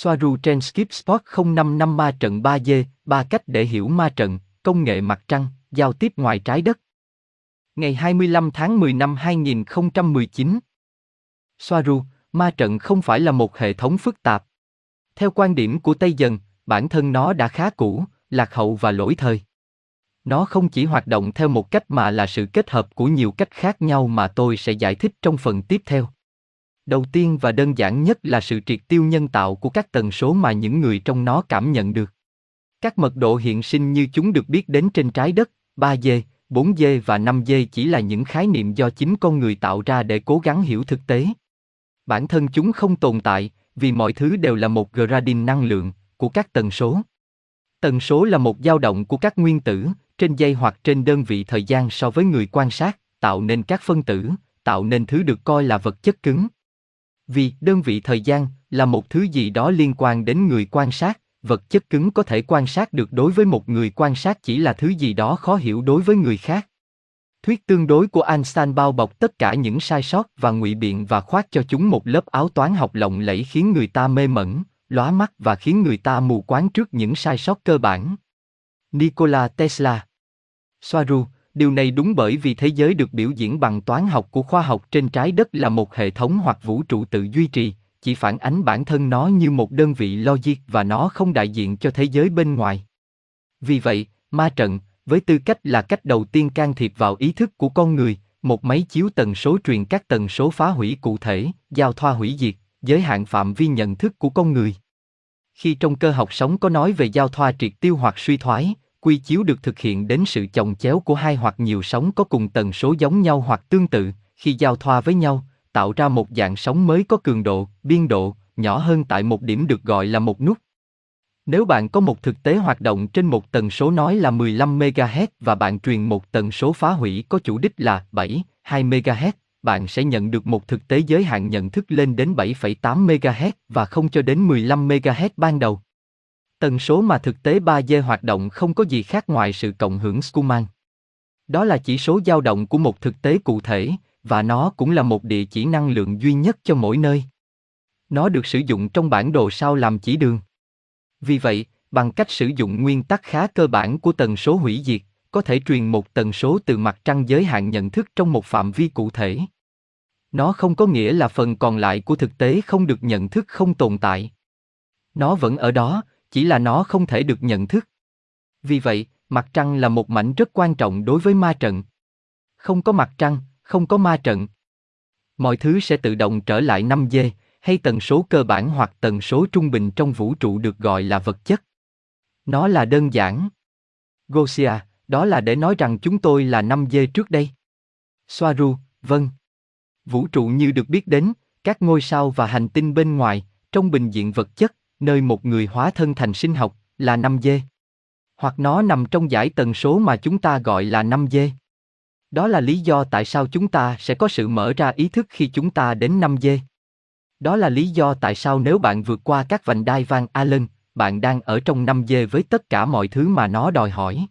Soaru trên Skip Spot 055 ma trận 3D, ba cách để hiểu ma trận, công nghệ mặt trăng, giao tiếp ngoài trái đất. Ngày 25 tháng 10 năm 2019. Soaru, ma trận không phải là một hệ thống phức tạp. Theo quan điểm của Tây Dần, bản thân nó đã khá cũ, lạc hậu và lỗi thời. Nó không chỉ hoạt động theo một cách mà là sự kết hợp của nhiều cách khác nhau mà tôi sẽ giải thích trong phần tiếp theo. Đầu tiên và đơn giản nhất là sự triệt tiêu nhân tạo của các tần số mà những người trong nó cảm nhận được. Các mật độ hiện sinh như chúng được biết đến trên trái đất, 3G, 4G và 5G chỉ là những khái niệm do chính con người tạo ra để cố gắng hiểu thực tế. Bản thân chúng không tồn tại, vì mọi thứ đều là một gradient năng lượng của các tần số. Tần số là một dao động của các nguyên tử trên dây hoặc trên đơn vị thời gian so với người quan sát, tạo nên các phân tử, tạo nên thứ được coi là vật chất cứng. Vì đơn vị thời gian là một thứ gì đó liên quan đến người quan sát, vật chất cứng có thể quan sát được đối với một người quan sát chỉ là thứ gì đó khó hiểu đối với người khác. Thuyết tương đối của Einstein bao bọc tất cả những sai sót và ngụy biện và khoác cho chúng một lớp áo toán học lộng lẫy khiến người ta mê mẩn, lóa mắt và khiến người ta mù quáng trước những sai sót cơ bản. Nikola Tesla Soaru, điều này đúng bởi vì thế giới được biểu diễn bằng toán học của khoa học trên trái đất là một hệ thống hoặc vũ trụ tự duy trì, chỉ phản ánh bản thân nó như một đơn vị logic và nó không đại diện cho thế giới bên ngoài. Vì vậy, ma trận, với tư cách là cách đầu tiên can thiệp vào ý thức của con người, một máy chiếu tần số truyền các tần số phá hủy cụ thể, giao thoa hủy diệt, giới hạn phạm vi nhận thức của con người. Khi trong cơ học sống có nói về giao thoa triệt tiêu hoặc suy thoái, quy chiếu được thực hiện đến sự chồng chéo của hai hoặc nhiều sóng có cùng tần số giống nhau hoặc tương tự, khi giao thoa với nhau, tạo ra một dạng sóng mới có cường độ, biên độ, nhỏ hơn tại một điểm được gọi là một nút. Nếu bạn có một thực tế hoạt động trên một tần số nói là 15 MHz và bạn truyền một tần số phá hủy có chủ đích là 7, 2 MHz, bạn sẽ nhận được một thực tế giới hạn nhận thức lên đến 7,8 MHz và không cho đến 15 MHz ban đầu. Tần số mà thực tế 3D hoạt động không có gì khác ngoài sự cộng hưởng Schumann. Đó là chỉ số dao động của một thực tế cụ thể, và nó cũng là một địa chỉ năng lượng duy nhất cho mỗi nơi. Nó được sử dụng trong bản đồ sao làm chỉ đường. Vì vậy, bằng cách sử dụng nguyên tắc khá cơ bản của tần số hủy diệt, có thể truyền một tần số từ mặt trăng giới hạn nhận thức trong một phạm vi cụ thể. Nó không có nghĩa là phần còn lại của thực tế không được nhận thức không tồn tại. Nó vẫn ở đó, chỉ là nó không thể được nhận thức. Vì vậy, mặt trăng là một mảnh rất quan trọng đối với ma trận. Không có mặt trăng, không có ma trận. Mọi thứ sẽ tự động trở lại 5G, hay tần số cơ bản hoặc tần số trung bình trong vũ trụ được gọi là vật chất. Nó là đơn giản. Gosia, đó là để nói rằng chúng tôi là 5G trước đây. Soaru, vâng. Vũ trụ như được biết đến, các ngôi sao và hành tinh bên ngoài, trong bình diện vật chất, nơi một người hóa thân thành sinh học, là 5G. Hoặc nó nằm trong giải tần số mà chúng ta gọi là 5G. Đó là lý do tại sao chúng ta sẽ có sự mở ra ý thức khi chúng ta đến 5G. Đó là lý do tại sao nếu bạn vượt qua các vành đai vang Allen, bạn đang ở trong 5G với tất cả mọi thứ mà nó đòi hỏi.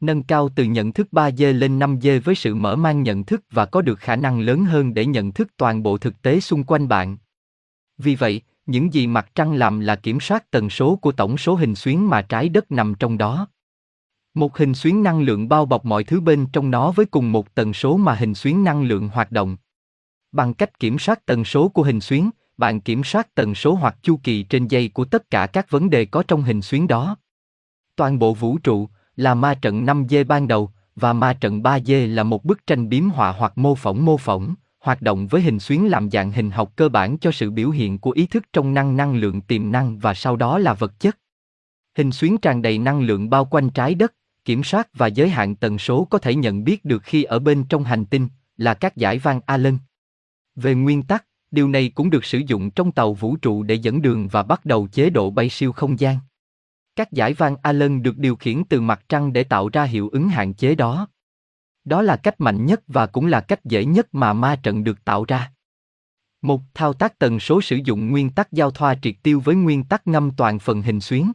Nâng cao từ nhận thức 3G lên 5G với sự mở mang nhận thức và có được khả năng lớn hơn để nhận thức toàn bộ thực tế xung quanh bạn. Vì vậy, những gì mặt trăng làm là kiểm soát tần số của tổng số hình xuyến mà trái đất nằm trong đó. Một hình xuyến năng lượng bao bọc mọi thứ bên trong nó với cùng một tần số mà hình xuyến năng lượng hoạt động. Bằng cách kiểm soát tần số của hình xuyến, bạn kiểm soát tần số hoặc chu kỳ trên dây của tất cả các vấn đề có trong hình xuyến đó. Toàn bộ vũ trụ là ma trận 5D ban đầu và ma trận 3D là một bức tranh biếm họa hoặc mô phỏng mô phỏng, hoạt động với hình xuyến làm dạng hình học cơ bản cho sự biểu hiện của ý thức trong năng năng lượng tiềm năng và sau đó là vật chất. Hình xuyến tràn đầy năng lượng bao quanh trái đất, kiểm soát và giới hạn tần số có thể nhận biết được khi ở bên trong hành tinh, là các giải van Allen. Về nguyên tắc, điều này cũng được sử dụng trong tàu vũ trụ để dẫn đường và bắt đầu chế độ bay siêu không gian. Các giải van Allen được điều khiển từ mặt trăng để tạo ra hiệu ứng hạn chế đó. Đó là cách mạnh nhất và cũng là cách dễ nhất mà ma trận được tạo ra. Một thao tác tần số sử dụng nguyên tắc giao thoa triệt tiêu với nguyên tắc ngâm toàn phần hình xuyến.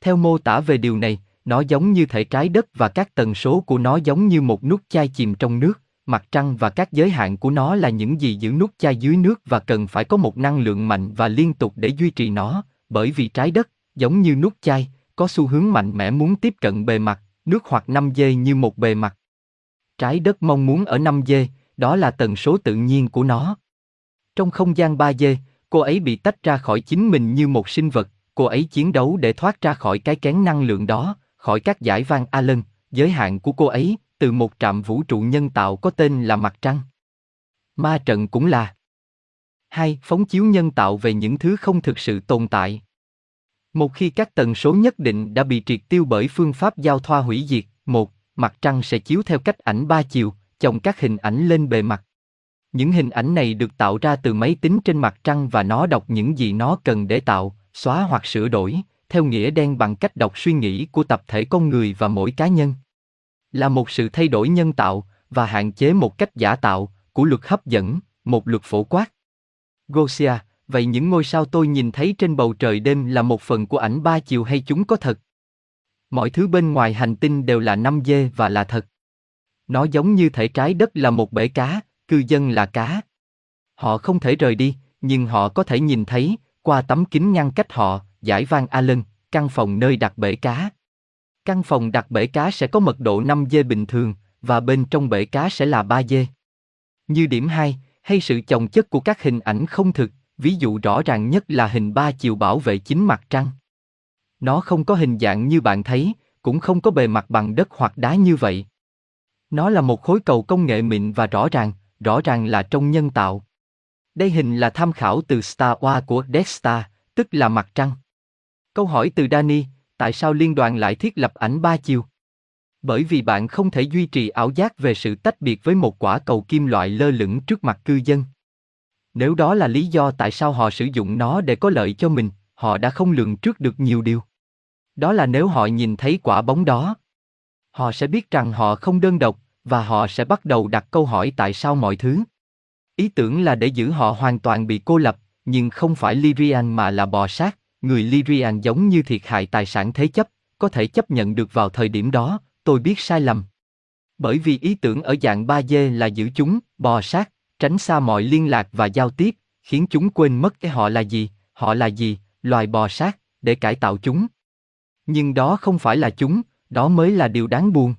Theo mô tả về điều này, nó giống như thể trái đất và các tần số của nó giống như một nút chai chìm trong nước, mặt trăng và các giới hạn của nó là những gì giữ nút chai dưới nước và cần phải có một năng lượng mạnh và liên tục để duy trì nó, bởi vì trái đất, giống như nút chai, có xu hướng mạnh mẽ muốn tiếp cận bề mặt, nước hoặc 5 dây như một bề mặt. Trái đất mong muốn ở 5 dê, đó là tần số tự nhiên của nó. Trong không gian 3 dê, cô ấy bị tách ra khỏi chính mình như một sinh vật, cô ấy chiến đấu để thoát ra khỏi cái kén năng lượng đó, khỏi các giải vang Allen, giới hạn của cô ấy, từ một trạm vũ trụ nhân tạo có tên là Mặt Trăng. Ma trận cũng là hai phóng chiếu nhân tạo về những thứ không thực sự tồn tại. Một khi các tần số nhất định đã bị triệt tiêu bởi phương pháp giao thoa hủy diệt, một, mặt trăng sẽ chiếu theo cách ảnh ba chiều, chồng các hình ảnh lên bề mặt. Những hình ảnh này được tạo ra từ máy tính trên mặt trăng và nó đọc những gì nó cần để tạo, xóa hoặc sửa đổi, theo nghĩa đen bằng cách đọc suy nghĩ của tập thể con người và mỗi cá nhân. Là một sự thay đổi nhân tạo và hạn chế một cách giả tạo của luật hấp dẫn, một luật phổ quát. Gosia, vậy những ngôi sao tôi nhìn thấy trên bầu trời đêm là một phần của ảnh ba chiều hay chúng có thật? Mọi thứ bên ngoài hành tinh đều là 5 dê và là thật. Nó giống như thể trái đất là một bể cá, cư dân là cá. Họ không thể rời đi, nhưng họ có thể nhìn thấy, qua tấm kính ngăn cách họ, giải vang Allen, căn phòng nơi đặt bể cá. Căn phòng đặt bể cá sẽ có mật độ 5 dê bình thường, và bên trong bể cá sẽ là 3 dê. Như điểm 2, hay sự chồng chất của các hình ảnh không thực, ví dụ rõ ràng nhất là hình ba chiều bảo vệ chính mặt trăng. Nó không có hình dạng như bạn thấy, cũng không có bề mặt bằng đất hoặc đá như vậy. Nó là một khối cầu công nghệ mịn và rõ ràng, rõ ràng là trong nhân tạo. Đây hình là tham khảo từ Star Wars của Death Star, tức là mặt trăng. Câu hỏi từ Danny, tại sao liên đoàn lại thiết lập ảnh ba chiều? Bởi vì bạn không thể duy trì ảo giác về sự tách biệt với một quả cầu kim loại lơ lửng trước mặt cư dân. Nếu đó là lý do tại sao họ sử dụng nó để có lợi cho mình, họ đã không lường trước được nhiều điều. Đó là nếu họ nhìn thấy quả bóng đó, họ sẽ biết rằng họ không đơn độc và họ sẽ bắt đầu đặt câu hỏi tại sao mọi thứ. Ý tưởng là để giữ họ hoàn toàn bị cô lập, nhưng không phải Lyrian mà là bò sát, người Lyrian giống như thiệt hại tài sản thế chấp, có thể chấp nhận được vào thời điểm đó, tôi biết sai lầm. Bởi vì ý tưởng ở dạng 3D là giữ chúng, bò sát, tránh xa mọi liên lạc và giao tiếp, khiến chúng quên mất cái họ là gì, họ là gì, loài bò sát, để cải tạo chúng. Nhưng đó không phải là chúng, đó mới là điều đáng buồn.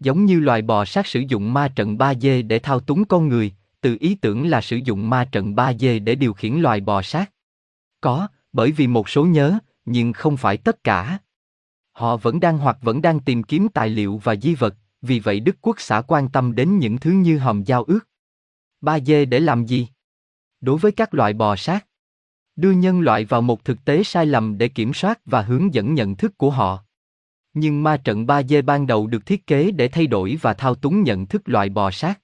Giống như loài bò sát sử dụng ma trận 3D để thao túng con người, từ ý tưởng là sử dụng ma trận 3D để điều khiển loài bò sát. Có, bởi vì một số nhớ, nhưng không phải tất cả. Họ vẫn đang hoặc vẫn đang tìm kiếm tài liệu và di vật, vì vậy Đức Quốc xã quan tâm đến những thứ như hòm giao ước. Ba dê để làm gì? Đối với các loại bò sát, đưa nhân loại vào một thực tế sai lầm để kiểm soát và hướng dẫn nhận thức của họ. Nhưng ma trận ba dê ban đầu được thiết kế để thay đổi và thao túng nhận thức loài bò sát.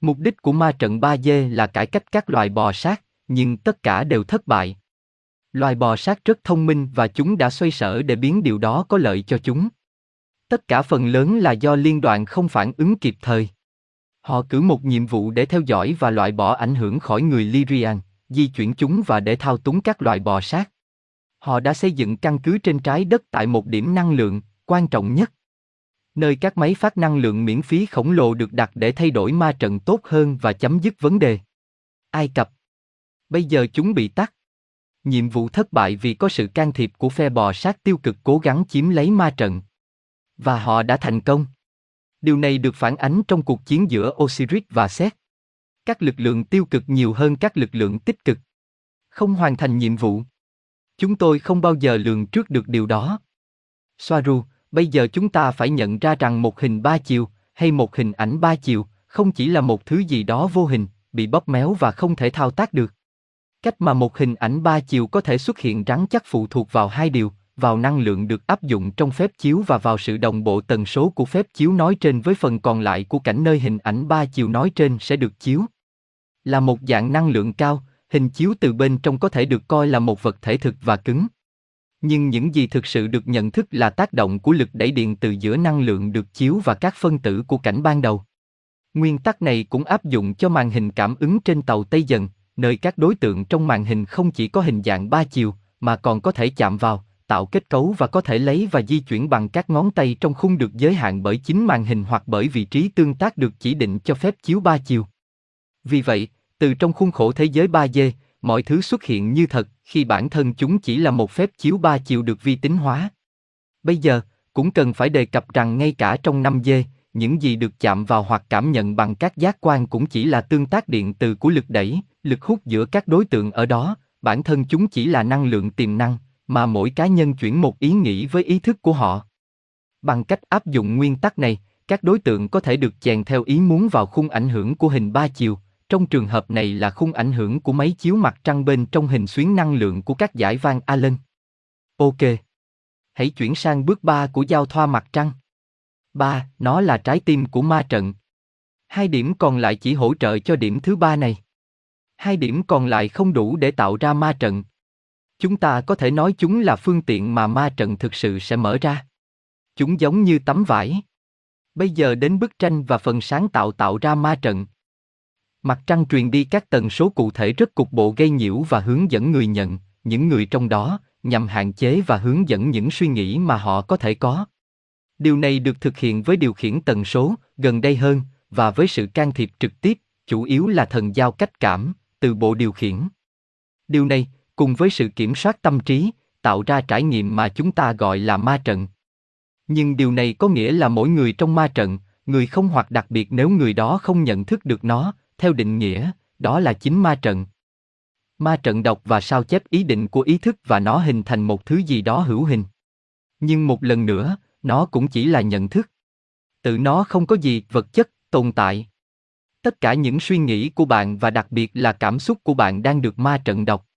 Mục đích của ma trận ba dê là cải cách các loài bò sát, nhưng tất cả đều thất bại. Loài bò sát rất thông minh và chúng đã xoay sở để biến điều đó có lợi cho chúng. Tất cả phần lớn là do liên đoàn không phản ứng kịp thời. Họ cử một nhiệm vụ để theo dõi và loại bỏ ảnh hưởng khỏi người Lyrian, di chuyển chúng và để thao túng các loài bò sát. Họ đã xây dựng căn cứ trên trái đất tại một điểm năng lượng, quan trọng nhất. Nơi các máy phát năng lượng miễn phí khổng lồ được đặt để thay đổi ma trận tốt hơn và chấm dứt vấn đề. Ai Cập. Bây giờ chúng bị tắt. Nhiệm vụ thất bại vì có sự can thiệp của phe bò sát tiêu cực cố gắng chiếm lấy ma trận. Và họ đã thành công. Điều này được phản ánh trong cuộc chiến giữa Osiris và Set. Các lực lượng tiêu cực nhiều hơn các lực lượng tích cực. Không hoàn thành nhiệm vụ. Chúng tôi không bao giờ lường trước được điều đó. Soaru, bây giờ chúng ta phải nhận ra rằng một hình ba chiều, hay một hình ảnh ba chiều, không chỉ là một thứ gì đó vô hình, bị bóp méo và không thể thao tác được. Cách mà một hình ảnh ba chiều có thể xuất hiện rắn chắc phụ thuộc vào hai điều, vào năng lượng được áp dụng trong phép chiếu và vào sự đồng bộ tần số của phép chiếu nói trên với phần còn lại của cảnh nơi hình ảnh ba chiều nói trên sẽ được chiếu. Là một dạng năng lượng cao, hình chiếu từ bên trong có thể được coi là một vật thể thực và cứng. Nhưng những gì thực sự được nhận thức là tác động của lực đẩy điện từ giữa năng lượng được chiếu và các phân tử của cảnh ban đầu. Nguyên tắc này cũng áp dụng cho màn hình cảm ứng trên tàu Tây Dần, nơi các đối tượng trong màn hình không chỉ có hình dạng ba chiều, mà còn có thể chạm vào, tạo kết cấu và có thể lấy và di chuyển bằng các ngón tay trong khung được giới hạn bởi chính màn hình hoặc bởi vị trí tương tác được chỉ định cho phép chiếu ba chiều. Vì vậy, từ trong khuôn khổ thế giới 3D, mọi thứ xuất hiện như thật khi bản thân chúng chỉ là một phép chiếu ba chiều được vi tính hóa. Bây giờ, cũng cần phải đề cập rằng ngay cả trong 5D, những gì được chạm vào hoặc cảm nhận bằng các giác quan cũng chỉ là tương tác điện từ của lực đẩy, lực hút giữa các đối tượng ở đó, bản thân chúng chỉ là năng lượng tiềm năng, mà mỗi cá nhân chuyển một ý nghĩ với ý thức của họ. Bằng cách áp dụng nguyên tắc này, các đối tượng có thể được chèn theo ý muốn vào khung ảnh hưởng của hình ba chiều, trong trường hợp này là khung ảnh hưởng của máy chiếu mặt trăng bên trong hình xuyến năng lượng của các giải van Allen. Ok. Hãy chuyển sang bước 3 của giao thoa mặt trăng. 3. Nó là trái tim của ma trận. Hai điểm còn lại chỉ hỗ trợ cho điểm thứ ba này. Hai điểm còn lại không đủ để tạo ra ma trận. Chúng ta có thể nói chúng là phương tiện mà ma trận thực sự sẽ mở ra. Chúng giống như tấm vải. Bây giờ đến bức tranh và phần sáng tạo tạo ra ma trận. Mặt trăng truyền đi các tần số cụ thể rất cục bộ gây nhiễu và hướng dẫn người nhận, những người trong đó, nhằm hạn chế và hướng dẫn những suy nghĩ mà họ có thể có. Điều này được thực hiện với điều khiển tần số, gần đây hơn, và với sự can thiệp trực tiếp, chủ yếu là thần giao cách cảm, từ bộ điều khiển. Điều này, cùng với sự kiểm soát tâm trí, tạo ra trải nghiệm mà chúng ta gọi là ma trận. Nhưng điều này có nghĩa là mỗi người trong ma trận, người không hoặc đặc biệt nếu người đó không nhận thức được nó, theo định nghĩa, đó là chính ma trận. Ma trận đọc và sao chép ý định của ý thức và nó hình thành một thứ gì đó hữu hình. Nhưng một lần nữa, nó cũng chỉ là nhận thức. Tự nó không có gì vật chất tồn tại. Tất cả những suy nghĩ của bạn và đặc biệt là cảm xúc của bạn đang được ma trận đọc.